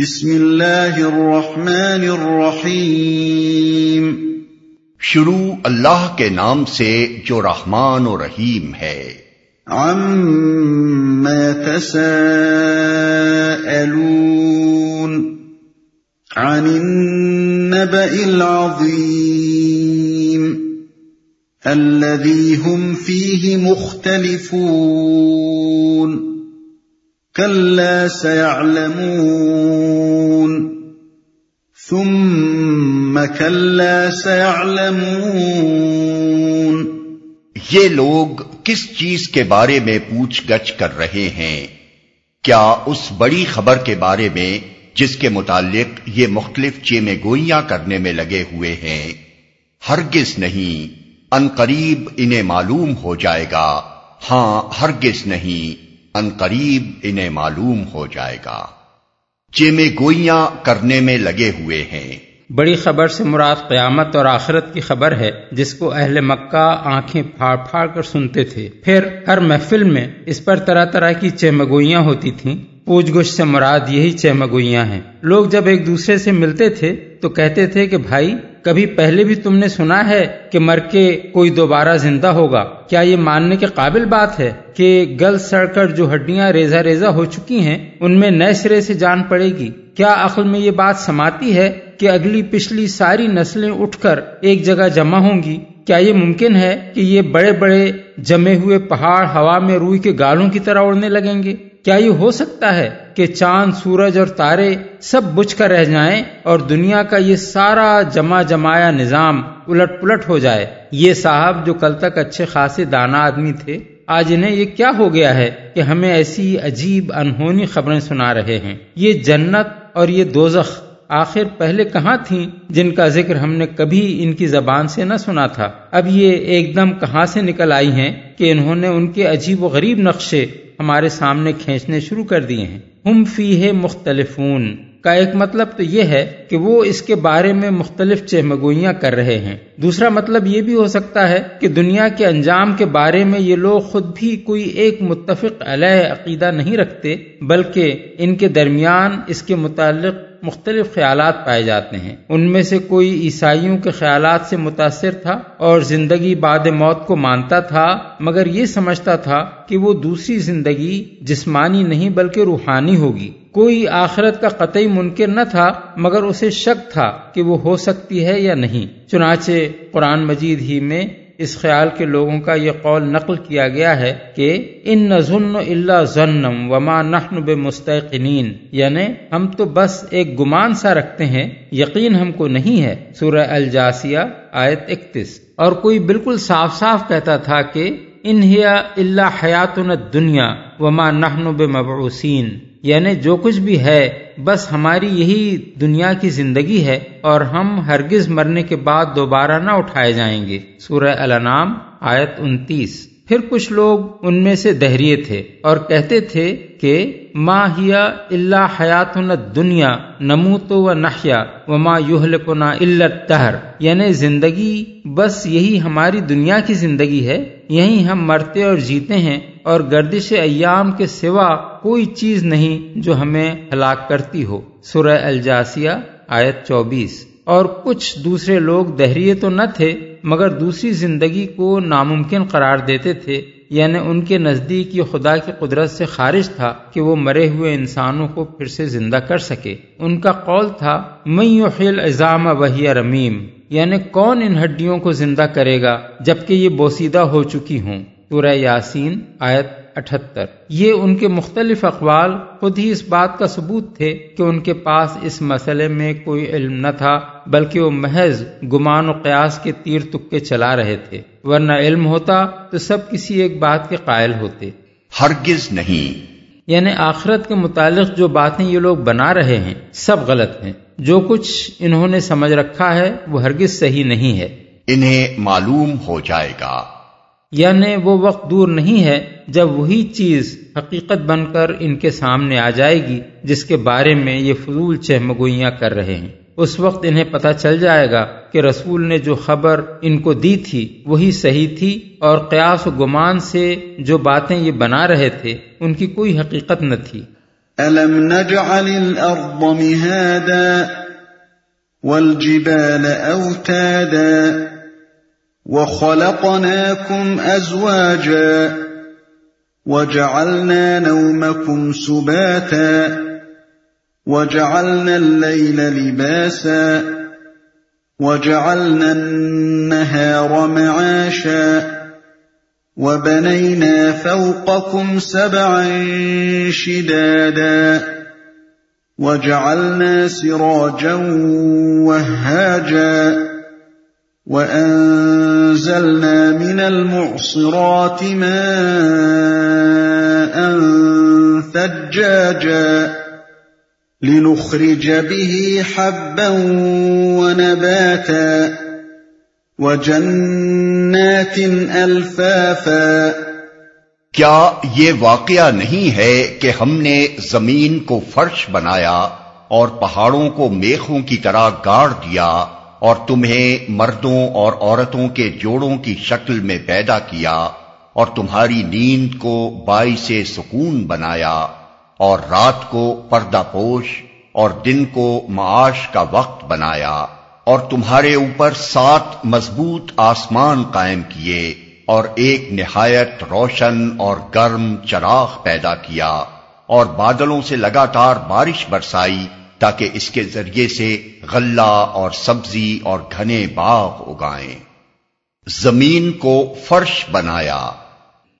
بسم اللہ الرحمن الرحیم۔ شروع اللہ کے نام سے جو رحمان و رحیم ہے۔ عم تساءلون۔ عن النبأ العظیم۔ الذي هم فيه مختلفون۔ كلا سيعلمون ثم كلا سيعلمون یہ لوگ کس چیز کے بارے میں پوچھ گچھ کر رہے ہیں؟ کیا اس بڑی خبر کے بارے میں جس کے متعلق یہ مختلف چیمے گوئیاں کرنے میں لگے ہوئے ہیں؟ ہرگز نہیں، ان قریب انہیں معلوم ہو جائے گا۔ ہاں ہرگز نہیں۔ ان قریب انہیں معلوم ہو جائے گا۔ چیمے گوئیاں کرنے میں لگے ہوئے ہیں۔ بڑی خبر سے مراد قیامت اور آخرت کی خبر ہے، جس کو اہل مکہ آنکھیں پھاڑ پھاڑ کر سنتے تھے۔ پھر ہر محفل میں اس پر طرح طرح کی چیمگوئیاں ہوتی تھیں۔ پوچھ گچھ سے مراد یہی چیمگوئیاں ہیں۔ لوگ جب ایک دوسرے سے ملتے تھے تو کہتے تھے کہ بھائی، کبھی پہلے بھی تم نے سنا ہے کہ مر کے کوئی دوبارہ زندہ ہوگا؟ کیا یہ ماننے کے قابل بات ہے کہ گل سڑ کر جو ہڈیاں ریزہ ریزہ ہو چکی ہیں، ان میں نئے سرے سے جان پڑے گی؟ کیا عقل میں یہ بات سماتی ہے کہ اگلی پچھلی ساری نسلیں اٹھ کر ایک جگہ جمع ہوں گی؟ کیا یہ ممکن ہے کہ یہ بڑے بڑے جمے ہوئے پہاڑ ہوا میں روئی کے گالوں کی طرح اڑنے لگیں گے؟ کیا یہ ہو سکتا ہے کہ چاند، سورج اور تارے سب بجھ کر رہ جائیں اور دنیا کا یہ سارا جمع جمایا نظام الٹ پلٹ ہو جائے؟ یہ صاحب جو کل تک اچھے خاصے دانا آدمی تھے، آج انہیں یہ کیا ہو گیا ہے کہ ہمیں ایسی عجیب انہونی خبریں سنا رہے ہیں؟ یہ جنت اور یہ دوزخ آخر پہلے کہاں تھیں جن کا ذکر ہم نے کبھی ان کی زبان سے نہ سنا تھا؟ اب یہ ایک دم کہاں سے نکل آئی ہیں کہ انہوں نے ان کے عجیب و غریب نقشے ہمارے سامنے کھینچنے شروع کر دیے ہیں۔ ہم فی ہے مختلفون۔ کا ایک مطلب تو یہ ہے کہ وہ اس کے بارے میں مختلف چہمگوئیاں کر رہے ہیں۔ دوسرا مطلب یہ بھی ہو سکتا ہے کہ دنیا کے انجام کے بارے میں یہ لوگ خود بھی کوئی ایک متفق علیہ عقیدہ نہیں رکھتے، بلکہ ان کے درمیان اس کے متعلق مختلف خیالات پائے جاتے ہیں۔ ان میں سے کوئی عیسائیوں کے خیالات سے متاثر تھا اور زندگی بعد موت کو مانتا تھا، مگر یہ سمجھتا تھا کہ وہ دوسری زندگی جسمانی نہیں بلکہ روحانی ہوگی۔ کوئی آخرت کا قطعی منکر نہ تھا، مگر اسے شک تھا کہ وہ ہو سکتی ہے یا نہیں۔ چنانچہ قرآن مجید ہی میں اس خیال کے لوگوں کا یہ قول نقل کیا گیا ہے کہ ان نظن اللہ ضنم وما نحن بے مستقنین یعنی ہم تو بس ایک گمان سا رکھتے ہیں، یقین ہم کو نہیں ہے، سورہ الجاسیہ آیت اکتیس۔ اور کوئی بالکل صاف صاف کہتا تھا کہ انہیا اللہ حیات دنیا وما نحن بے مبعوثین یعنی جو کچھ بھی ہے، بس ہماری یہی دنیا کی زندگی ہے اور ہم ہرگز مرنے کے بعد دوبارہ نہ اٹھائے جائیں گے۔ سورہ الانام آیت انتیس۔ پھر کچھ لوگ ان میں سے دہریے تھے اور کہتے تھے کہ ماں ہیا اللہ حیات دنیا نمو تو و نحیا، و ماں یوہل کنا تہر یعنی زندگی بس یہی ہماری دنیا کی زندگی ہے، یہی ہم مرتے اور جیتے ہیں۔ اور گردش ایام کے سوا کوئی چیز نہیں جو ہمیں ہلاک کرتی ہو۔ سورہ الجاسیہ، آیت چوبیس۔ اور کچھ دوسرے لوگ دہریے تو نہ تھے، مگر دوسری زندگی کو ناممکن قرار دیتے تھے۔ یعنی ان کے نزدیک یہ خدا کی قدرت سے خارج تھا کہ وہ مرے ہوئے انسانوں کو پھر سے زندہ کر سکے۔ ان کا قول تھا میں اضام وحی رمیم یعنی کون ان ہڈیوں کو زندہ کرے گا جبکہ یہ بوسیدہ ہو چکی ہوں۔ سورہ یاسین آیت اٹھتر۔ یہ ان کے مختلف اقوال خود ہی اس بات کا ثبوت تھے کہ ان کے پاس اس مسئلے میں کوئی علم نہ تھا بلکہ وہ محض گمان و قیاس کے تیر تکے چلا رہے تھے۔ ورنہ علم ہوتا تو سب کسی ایک بات کے قائل ہوتے۔ ہرگز نہیں۔ یعنی آخرت کے متعلق جو باتیں یہ لوگ بنا رہے ہیں سب غلط ہیں۔ جو کچھ انہوں نے سمجھ رکھا ہے وہ ہرگز صحیح نہیں ہے۔ انہیں معلوم ہو جائے گا۔ یعنی وہ وقت دور نہیں ہے جب وہی چیز حقیقت بن کر ان کے سامنے آ جائے گی جس کے بارے میں یہ فضول چہمگوئیاں کر رہے ہیں۔ اس وقت انہیں پتہ چل جائے گا کہ رسول نے جو خبر ان کو دی تھی وہی صحیح تھی اور قیاس و گمان سے جو باتیں یہ بنا رہے تھے ان کی کوئی حقیقت نہ تھی۔ ألم نجعل الأرض مهادا والجبال أوتادا وخلقناكم أزواجا وجعلنا نومكم سباتا وجعلنا الليل لباسا وجعلنا النهار معاشا وبنينا فوقكم سبعا شدادا وجعلنا سراجا وهاجا وانزلنا من المعصرات ماء ثجاجا لنخرج به حبا ونباتا وجنات الفافا کیا یہ واقعہ نہیں ہے کہ ہم نے زمین کو فرش بنایا اور پہاڑوں کو میخوں کی طرح گاڑ دیا اور تمہیں مردوں اور عورتوں کے جوڑوں کی شکل میں پیدا کیا اور تمہاری نیند کو باعث سکون بنایا اور رات کو پردہ پوش اور دن کو معاش کا وقت بنایا اور تمہارے اوپر سات مضبوط آسمان قائم کیے اور ایک نہایت روشن اور گرم چراغ پیدا کیا اور بادلوں سے لگاتار بارش برسائی تاکہ اس کے ذریعے سے غلہ اور سبزی اور گھنے باغ اگائیں۔ زمین کو فرش بنایا۔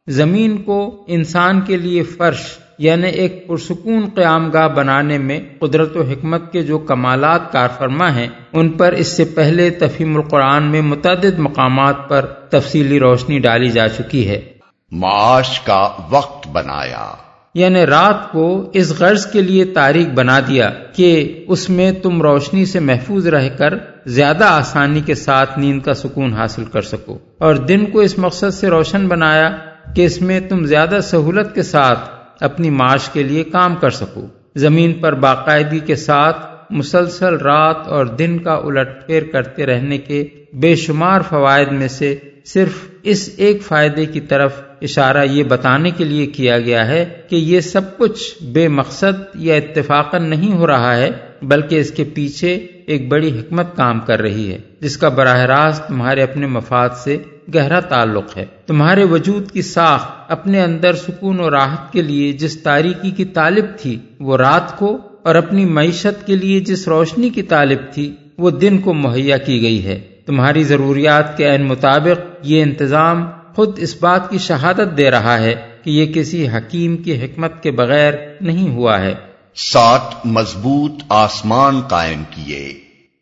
زمین کو انسان کے لیے فرش یعنی ایک پرسکون قیام گاہ بنانے میں قدرت و حکمت کے جو کمالات کار فرما ہیں ان پر اس سے پہلے تفہیم القرآن میں متعدد مقامات پر تفصیلی روشنی ڈالی جا چکی ہے۔ معاش کا وقت بنایا۔ یعنی رات کو اس غرض کے لیے تاریخ بنا دیا کہ اس میں تم روشنی سے محفوظ رہ کر زیادہ آسانی کے ساتھ نیند کا سکون حاصل کر سکو۔ اور دن کو اس مقصد سے روشن بنایا کہ اس میں تم زیادہ سہولت کے ساتھ اپنی معاش کے لیے کام کر سکو۔ زمین پر باقاعدگی کے ساتھ مسلسل رات اور دن کا الٹ پھیر کرتے رہنے کے بے شمار فوائد میں سے صرف اس ایک فائدے کی طرف اشارہ یہ بتانے کے لیے کیا گیا ہے کہ یہ سب کچھ بے مقصد یا اتفاق نہیں ہو رہا ہے، بلکہ اس کے پیچھے ایک بڑی حکمت کام کر رہی ہے، جس کا براہ راست تمہارے اپنے مفاد سے گہرا تعلق ہے۔ تمہارے وجود کی ساخت اپنے اندر سکون و راحت کے لیے جس تاریکی کی طالب تھی، وہ رات کو، اور اپنی معیشت کے لیے جس روشنی کی طالب تھی، وہ دن کو مہیا کی گئی ہے۔ تمہاری ضروریات کے عین مطابق یہ انتظام خود اس بات کی شہادت دے رہا ہے کہ یہ کسی حکیم کی حکمت کے بغیر نہیں ہوا ہے۔ سات مضبوط آسمان قائم کیے۔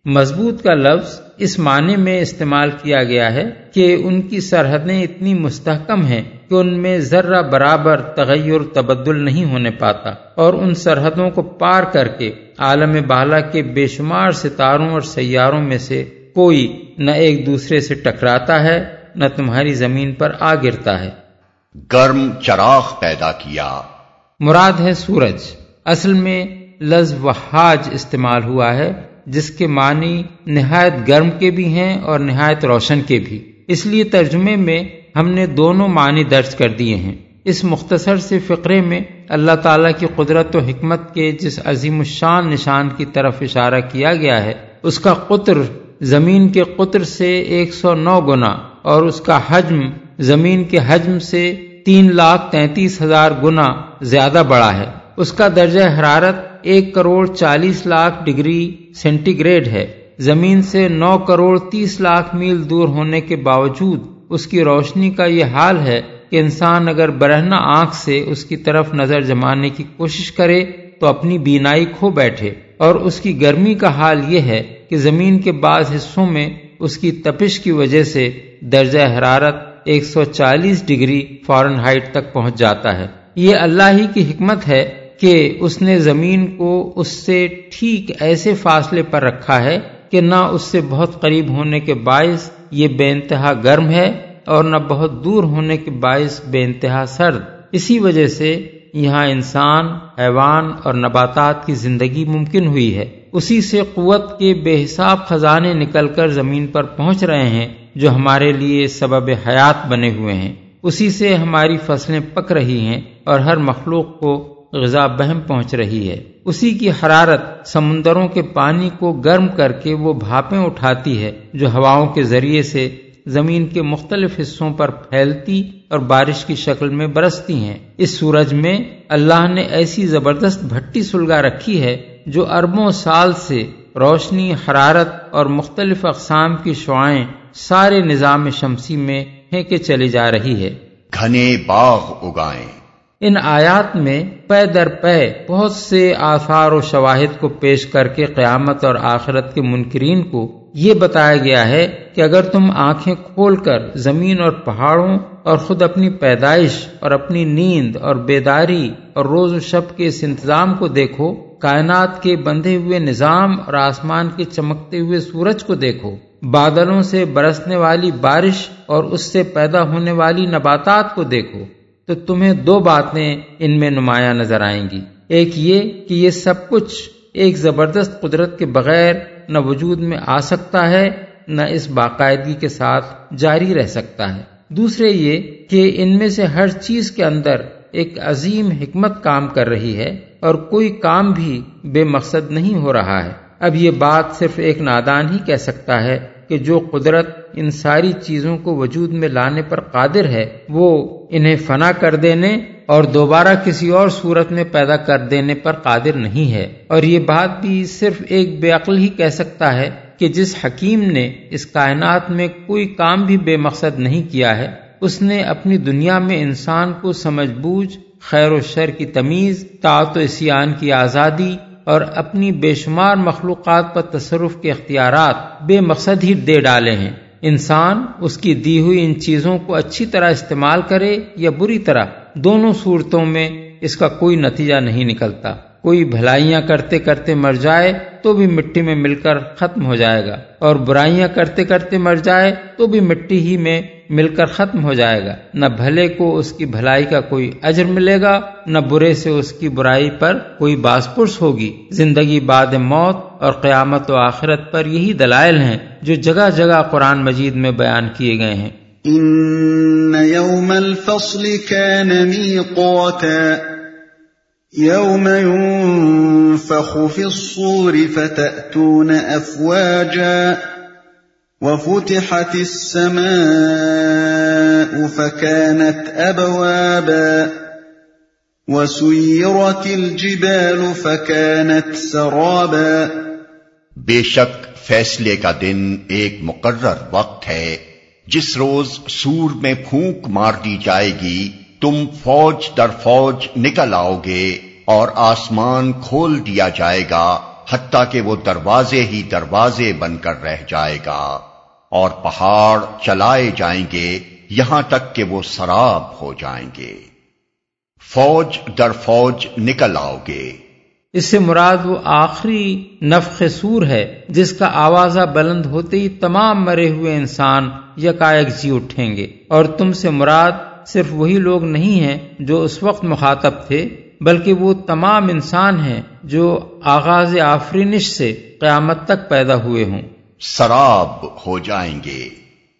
مضبوط کا لفظ اس معنی میں استعمال کیا گیا ہے کہ ان کی سرحدیں اتنی مستحکم ہیں کہ ان میں ذرہ برابر تغیر تبدل نہیں ہونے پاتا اور ان سرحدوں کو پار کر کے عالم بالا کے بے شمار ستاروں اور سیاروں میں سے کوئی نہ ایک دوسرے سے ٹکراتا ہے نہ تمہاری زمین پر آ گرتا ہے۔ گرم چراغ پیدا کیا۔ مراد ہے سورج۔ اصل میں لز و حاج استعمال ہوا ہے جس کے معنی نہایت گرم کے بھی ہیں اور نہایت روشن کے بھی۔ اس لیے ترجمے میں ہم نے دونوں معنی درج کر دیے ہیں۔ اس مختصر سے فقرے میں اللہ تعالیٰ کی قدرت و حکمت کے جس عظیم الشان نشان کی طرف اشارہ کیا گیا ہے اس کا قطر زمین کے قطر سے ایک سو نو گنا اور اس کا حجم زمین کے حجم سے تین لاکھ تینتیس ہزار گنا زیادہ بڑا ہے۔ اس کا درجہ حرارت ایک کروڑ چالیس لاکھ ڈگری سینٹی گریڈ ہے۔ زمین سے نو کروڑ تیس لاکھ میل دور ہونے کے باوجود اس کی روشنی کا یہ حال ہے کہ انسان اگر برہنا آنکھ سے اس کی طرف نظر جمانے کی کوشش کرے تو اپنی بینائی کھو بیٹھے۔ اور اس کی گرمی کا حال یہ ہے کہ زمین کے بعض حصوں میں اس کی تپش کی وجہ سے درجہ حرارت ایک سو چالیس ڈگری فورن ہائٹ تک پہنچ جاتا ہے۔ یہ اللہ ہی کی حکمت ہے کہ اس نے زمین کو اس سے ٹھیک ایسے فاصلے پر رکھا ہے کہ نہ اس سے بہت قریب ہونے کے باعث یہ بے انتہا گرم ہے اور نہ بہت دور ہونے کے باعث بے انتہا سرد۔ اسی وجہ سے یہاں انسان، حیوان اور نباتات کی زندگی ممکن ہوئی ہے۔ اسی سے قوت کے بے حساب خزانے نکل کر زمین پر پہنچ رہے ہیں جو ہمارے لیے سبب حیات بنے ہوئے ہیں۔ اسی سے ہماری فصلیں پک رہی ہیں اور ہر مخلوق کو غذا بہم پہنچ رہی ہے۔ اسی کی حرارت سمندروں کے پانی کو گرم کر کے وہ بھاپیں اٹھاتی ہے جو ہواؤں کے ذریعے سے زمین کے مختلف حصوں پر پھیلتی اور بارش کی شکل میں برستی ہیں۔ اس سورج میں اللہ نے ایسی زبردست بھٹی سلگا رکھی ہے جو اربوں سال سے روشنی حرارت اور مختلف اقسام کی شعائیں سارے نظام شمسی میں پھینکے چلی جا رہی ہے۔ گھنے باغ اگائیں۔ ان آیات میں پے در پے بہت سے آثار و شواہد کو پیش کر کے قیامت اور آخرت کے منکرین کو یہ بتایا گیا ہے کہ اگر تم آنکھیں کھول کر زمین اور پہاڑوں اور خود اپنی پیدائش اور اپنی نیند اور بیداری اور روز و شب کے اس انتظام کو دیکھو کائنات کے بندھے ہوئے نظام اور آسمان کے چمکتے ہوئے سورج کو دیکھو۔ بادلوں سے برسنے والی بارش اور اس سے پیدا ہونے والی نباتات کو دیکھو۔ تو تمہیں دو باتیں ان میں نمایاں نظر آئیں گی۔ ایک یہ کہ یہ سب کچھ ایک زبردست قدرت کے بغیر نہ وجود میں آ سکتا ہے، نہ اس باقاعدگی کے ساتھ جاری رہ سکتا ہے۔ دوسرے یہ کہ ان میں سے ہر چیز کے اندر ایک عظیم حکمت کام کر رہی ہے۔ اور کوئی کام بھی بے مقصد نہیں ہو رہا ہے۔ اب یہ بات صرف ایک نادان ہی کہہ سکتا ہے کہ جو قدرت ان ساری چیزوں کو وجود میں لانے پر قادر ہے، وہ انہیں فنا کر دینے اور دوبارہ کسی اور صورت میں پیدا کر دینے پر قادر نہیں ہے۔ اور یہ بات بھی صرف ایک بے عقل ہی کہہ سکتا ہے کہ جس حکیم نے اس کائنات میں کوئی کام بھی بے مقصد نہیں کیا ہے، اس نے اپنی دنیا میں انسان کو سمجھ بوجھ خیر و شر کی تمیز، طاعت و اسیان کی آزادی اور اپنی بے شمار مخلوقات پر تصرف کے اختیارات بے مقصد ہی دے ڈالے ہیں۔ انسان اس کی دی ہوئی ان چیزوں کو اچھی طرح استعمال کرے یا بری طرح، دونوں صورتوں میں اس کا کوئی نتیجہ نہیں نکلتا۔ کوئی بھلائیاں کرتے کرتے مر جائے تو بھی مٹی میں مل کر ختم ہو جائے گا اور برائیاں کرتے کرتے مر جائے تو بھی مٹی ہی میں مل کر ختم ہو جائے گا نہ بھلے کو اس کی بھلائی کا کوئی اجر ملے گا نہ برے سے اس کی برائی پر کوئی باس پرس ہوگی زندگی بعد موت اور قیامت و آخرت پر یہی دلائل ہیں جو جگہ جگہ قرآن مجید میں بیان کیے گئے ہیں۔ ان يوم الفصل كان ميقاتا يوم ينفخ في الصور فتأتون أفواجا وفتحت السماء فكانت أبوابا وسيرت الجبال فكانت سرابا. بے شک فیصلے کا دن ایک مقرر وقت ہے، جس روز سور میں پھونک مار دی جائے گی تم فوج در فوج نکل آؤ گے اور آسمان کھول دیا جائے گا، حتیٰ کہ وہ دروازے ہی دروازے بن کر رہ جائے گا اور پہاڑ چلائے جائیں گے، یہاں تک کہ وہ سراب ہو جائیں گے۔ فوج در فوج نکل آؤ گے اس سے مراد وہ آخری نفخ سور ہے، جس کا آوازہ بلند ہوتے ہی تمام مرے ہوئے انسان یکایک جی اٹھیں گے۔ اور تم سے مراد صرف وہی لوگ نہیں ہیں جو اس وقت مخاطب تھے بلکہ وہ تمام انسان ہیں جو آغاز آفرینش سے قیامت تک پیدا ہوئے ہوں۔ سراب ہو جائیں گے۔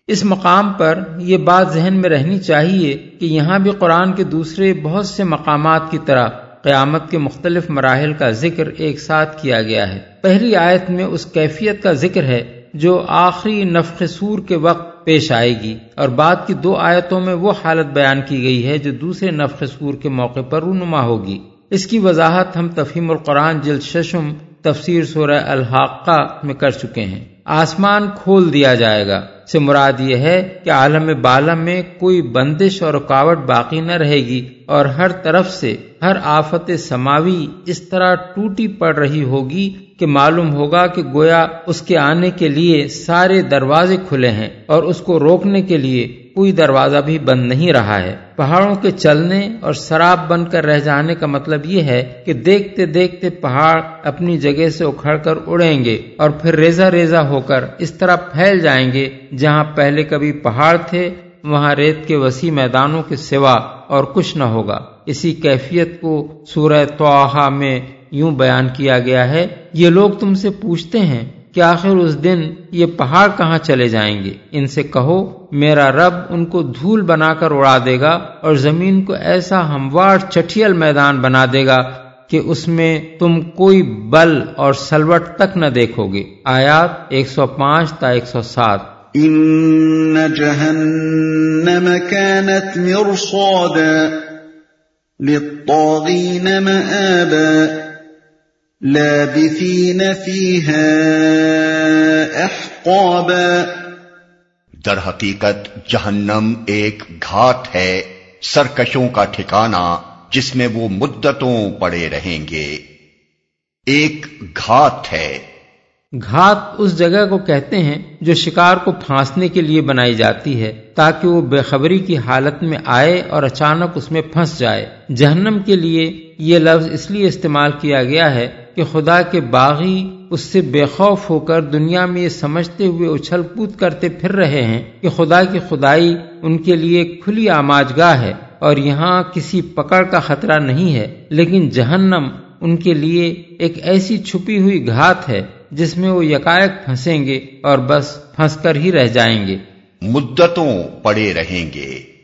اس مقام پر یہ بات ذہن میں رہنی چاہیے کہ یہاں بھی قرآن کے دوسرے بہت سے مقامات کی طرح قیامت کے مختلف مراحل کا ذکر ایک ساتھ کیا گیا ہے۔ پہلی آیت میں اس کیفیت کا ذکر ہے جو آخری نفق سور کے وقت پیش آئے گی۔ اور بعد کی دو آیتوں میں وہ حالت بیان کی گئی ہے جو دوسرے نفخ سور کے موقع پر رونما ہوگی۔ اس کی وضاحت ہم تفہیم القرآن جلد ششم تفسیر سورہ الحاقہ میں کر چکے ہیں۔ آسمان کھول دیا جائے گا۔ سے مراد یہ ہے کہ عالم بالا میں کوئی بندش اور رکاوٹ باقی نہ رہے گی اور ہر طرف سے ہر آفت سماوی اس طرح ٹوٹی پڑ رہی ہوگی کہ معلوم ہوگا کہ گویا اس کے آنے کے لیے سارے دروازے کھلے ہیں اور اس کو روکنے کے لیے کوئی دروازہ بھی بند نہیں رہا ہے۔ پہاڑوں کے چلنے اور شراب بن کر رہ جانے کا مطلب یہ ہے کہ دیکھتے دیکھتے پہاڑ اپنی جگہ سے اکھڑ کر اڑیں گے اور پھر ریزا ریزا ہو کر اس طرح پھیل جائیں گے جہاں پہلے کبھی پہاڑ تھے، وہاں ریت کے وسیع میدانوں کے سوا اور کچھ نہ ہوگا۔ اسی کیفیت کو سورہ توحا میں یوں بیان کیا گیا ہے، یہ لوگ تم سے پوچھتے ہیں کہ آخر اس دن یہ پہاڑ کہاں چلے جائیں گے؟ ان سے کہو، میرا رب ان کو دھول بنا کر اڑا دے گا اور زمین کو ایسا ہموار چٹھیل میدان بنا دے گا کہ اس میں تم کوئی بل اور سلوٹ تک نہ دیکھو گے۔ آیات 105 تا 107 ان جهنم كانت مرصادا للطاغين مآبا۔ لابثين فيها احقابا در حقیقت جہنم ایک گھاٹ ہے سرکشوں کا ٹھکانہ جس میں وہ مدتوں پڑے رہیں گے۔ ایک گھات ہے۔ گھات اس جگہ کو کہتے ہیں جو شکار کو پھانسنے کے لیے بنائی جاتی ہے تاکہ وہ بے خبری کی حالت میں آئے اور اچانک اس میں پھنس جائے۔ جہنم کے لیے یہ لفظ اس لیے استعمال کیا گیا ہے کہ خدا کے باغی اس سے بے خوف ہو کر دنیا میں یہ سمجھتے ہوئے اچھل کود کرتے پھر رہے ہیں کہ خدا کی خدائی ان کے لیے کھلی آماج گاہ ہے اور یہاں کسی پکڑ کا خطرہ نہیں ہے، لیکن جہنم ان کے لیے ایک ایسی چھپی ہوئی گھات ہے جس میں وہ یکائک پھنسیں گے اور بس پھنس کر ہی رہ جائیں گے۔ مدتوں پڑے رہیں گے۔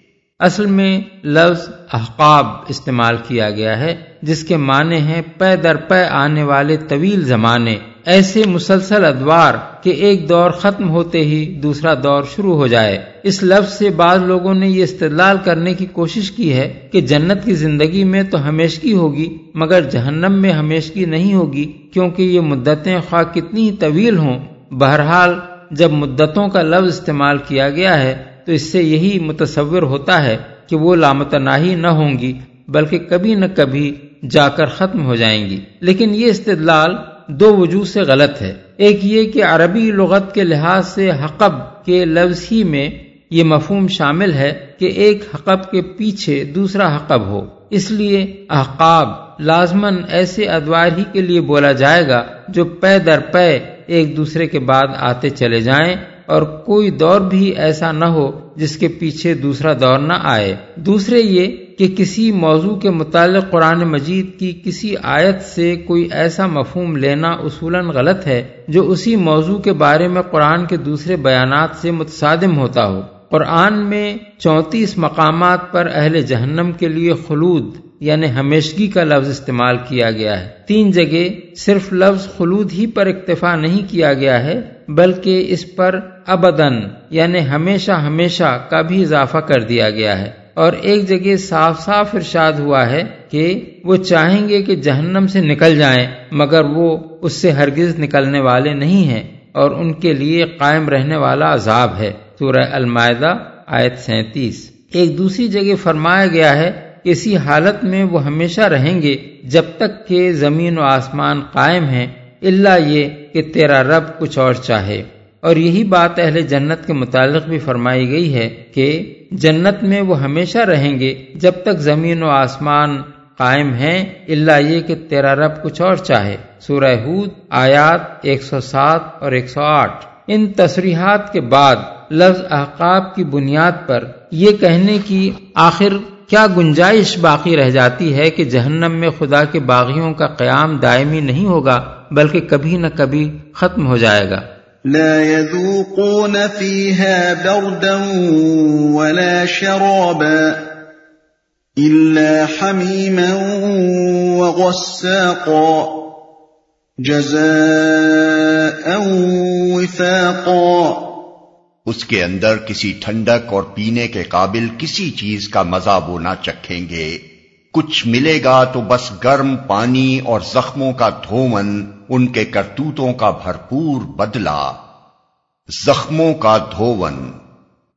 اصل میں لفظ احقاب استعمال کیا گیا ہے، جس کے معنی ہیں پے در پے آنے والے طویل زمانے۔ ایسے مسلسل ادوار کہ ایک دور ختم ہوتے ہی دوسرا دور شروع ہو جائے۔ اس لفظ سے بعض لوگوں نے یہ استدلال کرنے کی کوشش کی ہے کہ جنت کی زندگی میں تو ہمیشگی ہوگی، مگر جہنم میں ہمیشگی نہیں ہوگی، کیونکہ یہ مدتیں خواہ کتنی طویل ہوں۔ بہرحال، جب مدتوں کا لفظ استعمال کیا گیا ہے تو اس سے یہی متصور ہوتا ہے کہ وہ لامتناہی نہ ہوں گی، بلکہ کبھی نہ کبھی جا کر ختم ہو جائیں گی۔ لیکن یہ استدلال دو وجوہ سے غلط ہے۔ ایک یہ کہ عربی لغت کے لحاظ سے حقب کے لفظ ہی میں یہ مفہوم شامل ہے کہ ایک حقب کے پیچھے دوسرا حقب ہو۔ اس لیے احقاب لازمن ایسے ادوار ہی کے لیے بولا جائے گا جو پے در پے ایک دوسرے کے بعد آتے چلے جائیں۔ اور کوئی دور بھی ایسا نہ ہو جس کے پیچھے دوسرا دور نہ آئے۔ دوسرے یہ کہ کسی موضوع کے متعلق قرآن مجید کی کسی آیت سے کوئی ایسا مفہوم لینا اصولاً غلط ہے جو اسی موضوع کے بارے میں قرآن کے دوسرے بیانات سے متصادم ہوتا ہو۔ قرآن میں چونتیس مقامات پر اہل جہنم کے لیے خلود یعنی ہمیشگی کا لفظ استعمال کیا گیا ہے۔ تین جگہ صرف لفظ خلود ہی پر اکتفا نہیں کیا گیا ہے، بلکہ اس پر ابدن یعنی ہمیشہ ہمیشہ کا بھی اضافہ کر دیا گیا ہے۔ اور ایک جگہ صاف صاف ارشاد ہوا ہے کہ وہ چاہیں گے کہ جہنم سے نکل جائیں، مگر وہ اس سے ہرگز نکلنے والے نہیں ہیں اور ان کے لیے قائم رہنے والا عذاب ہے۔ سورہ المائدہ، آیت سینتیس۔ ایک دوسری جگہ فرمایا گیا ہے کہ اسی حالت میں وہ ہمیشہ رہیں گے جب تک کہ زمین و آسمان قائم ہیں اللہ یہ کہ تیرا رب کچھ اور چاہے۔ اور یہی بات اہل جنت کے متعلق بھی فرمائی گئی ہے کہ جنت میں وہ ہمیشہ رہیں گے جب تک زمین و آسمان قائم ہیں اللہ یہ کہ تیرا رب کچھ اور چاہے۔ سورہ ہود، آیات 107 اور 108 ان تصریحات کے بعد لفظ احقاب کی بنیاد پر یہ کہنے کی آخر کیا گنجائش باقی رہ جاتی ہے کہ جہنم میں خدا کے باغیوں کا قیام دائمی نہیں ہوگا، بلکہ کبھی نہ کبھی ختم ہو جائے گا۔ لا يذوقون فيها بردا ولا شرابا إلا حميما وغساقا جزاء وفاقا اس کے اندر کسی ٹھنڈک اور پینے کے قابل کسی چیز کا مزہ وہ نہ چکھیں گے۔ کچھ ملے گا تو بس گرم پانی اور زخموں کا دھومن۔ ان کے کرتوتوں کا بھرپور بدلا زخموں کا دھون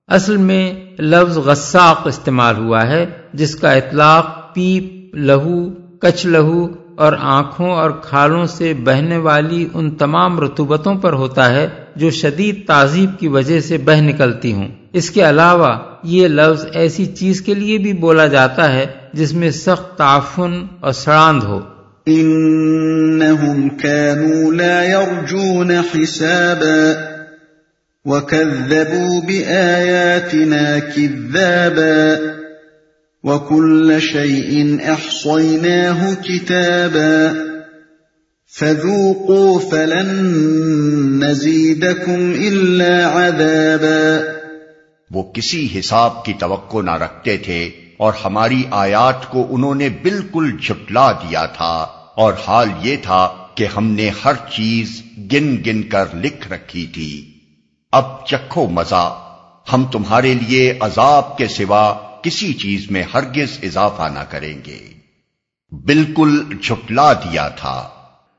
اصل میں لفظ غساق استعمال ہوا ہے، جس کا اطلاق پیپ لہو، کچ لہو اور آنکھوں اور کھالوں سے بہنے والی ان تمام رتوبتوں پر ہوتا ہے جو شدید تعزیب کی وجہ سے بہ نکلتی ہوں۔ اس کے علاوہ یہ لفظ ایسی چیز کے لیے بھی بولا جاتا ہے جس میں سخت تعفن اور سڑاند ہو۔ انہم كانوا لا يرجون حسابا وكذبوا بآياتنا كذابا وكل شيء احصيناه كتابا فذوقوا فلن نزيدكم الا عذابا وہ کسی حساب کی توقع نہ رکھتے تھے اور ہماری آیات کو انہوں نے بالکل جھٹلا دیا تھا۔ اور حال یہ تھا کہ ہم نے ہر چیز گن گن کر لکھ رکھی تھی۔ اب چکھو مزہ ہم تمہارے لیے عذاب کے سوا کسی چیز میں ہرگز اضافہ نہ کریں گے۔ بالکل جھٹلا دیا تھا۔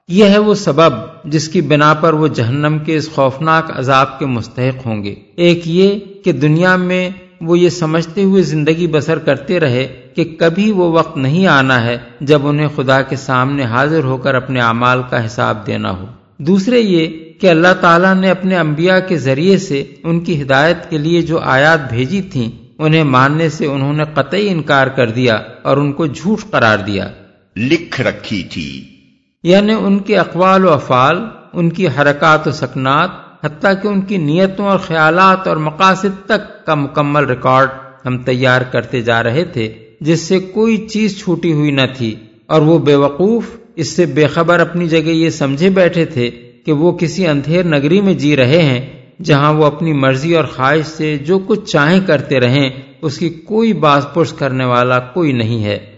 یہ ہے وہ سبب جس کی بنا پر وہ جہنم کے اس خوفناک عذاب کے مستحق ہوں گے۔ ایک یہ کہ دنیا میں وہ یہ سمجھتے ہوئے زندگی بسر کرتے رہے کہ کبھی وہ وقت نہیں آنا ہے جب انہیں خدا کے سامنے حاضر ہو کر اپنے اعمال کا حساب دینا ہو۔ دوسرے یہ کہ اللہ تعالیٰ نے اپنے انبیاء کے ذریعے سے ان کی ہدایت کے لیے جو آیات بھیجی تھیں انہیں ماننے سے انہوں نے قطعی انکار کر دیا اور ان کو جھوٹ قرار دیا۔ لکھ رکھی تھی۔ یعنی ان کے اقوال و افعال ان کی حرکات و سکنات حتیٰ کہ ان کی نیتوں اور خیالات اور مقاصد تک کا مکمل ریکارڈ ہم تیار کرتے جا رہے تھے، جس سے کوئی چیز چھوٹی ہوئی نہ تھی۔ اور وہ بے وقوف، اس سے بے خبر اپنی جگہ یہ سمجھے بیٹھے تھے کہ وہ کسی اندھیر نگری میں جی رہے ہیں، جہاں وہ اپنی مرضی اور خواہش سے جو کچھ چاہیں کرتے رہیں، اس کی کوئی باز پرس کرنے والا کوئی نہیں ہے۔